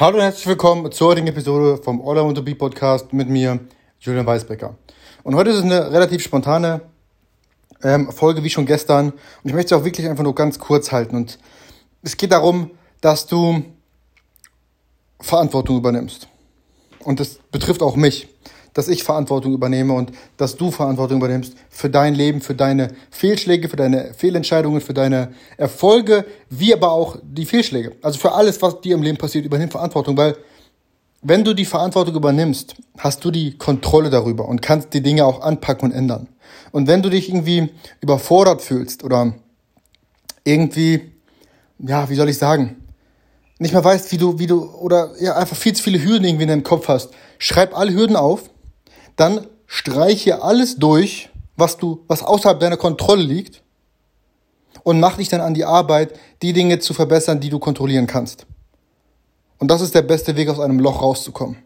Hallo und herzlich willkommen zur heutigen Episode vom All I Want to Be Podcast mit mir, Julian Weisbecker. Und heute ist es eine relativ spontane ähm, Folge, wie schon gestern. Und ich möchte es auch wirklich einfach nur ganz kurz halten. Und es geht darum, dass du Verantwortung übernimmst. Und das betrifft auch mich dass ich Verantwortung übernehme und dass du Verantwortung übernimmst für dein Leben, für deine Fehlschläge, für deine Fehlentscheidungen, für deine Erfolge, wie aber auch die Fehlschläge. Also für alles, was dir im Leben passiert, übernimm Verantwortung, weil wenn du die Verantwortung übernimmst, hast du die Kontrolle darüber und kannst die Dinge auch anpacken und ändern. Und wenn du dich irgendwie überfordert fühlst oder irgendwie, ja, wie soll ich sagen, nicht mehr weißt, wie du, wie du, oder ja, einfach viel zu viele Hürden irgendwie in deinem Kopf hast, schreib alle Hürden auf dann streiche alles durch, was du, was außerhalb deiner Kontrolle liegt und mach dich dann an die Arbeit, die Dinge zu verbessern, die du kontrollieren kannst. Und das ist der beste Weg, aus einem Loch rauszukommen.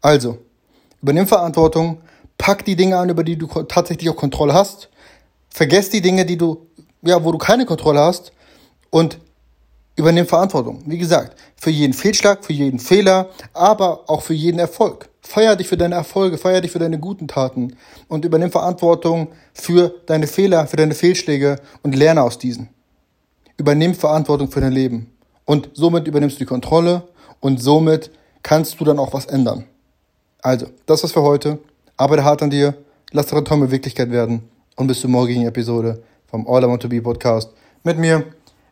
Also, übernimm Verantwortung, pack die Dinge an, über die du tatsächlich auch Kontrolle hast, vergess die Dinge, die du, ja, wo du keine Kontrolle hast und übernimm Verantwortung. Wie gesagt, für jeden Fehlschlag, für jeden Fehler, aber auch für jeden Erfolg. Feier dich für deine Erfolge, feier dich für deine guten Taten und übernimm Verantwortung für deine Fehler, für deine Fehlschläge und lerne aus diesen. Übernimm Verantwortung für dein Leben und somit übernimmst du die Kontrolle und somit kannst du dann auch was ändern. Also, das war's für heute. Arbeite hart an dir, lass deine Träume Wirklichkeit werden und bis zur morgigen Episode vom All I Want to Be Podcast mit mir,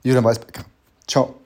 Julian Weisbecker. Chao.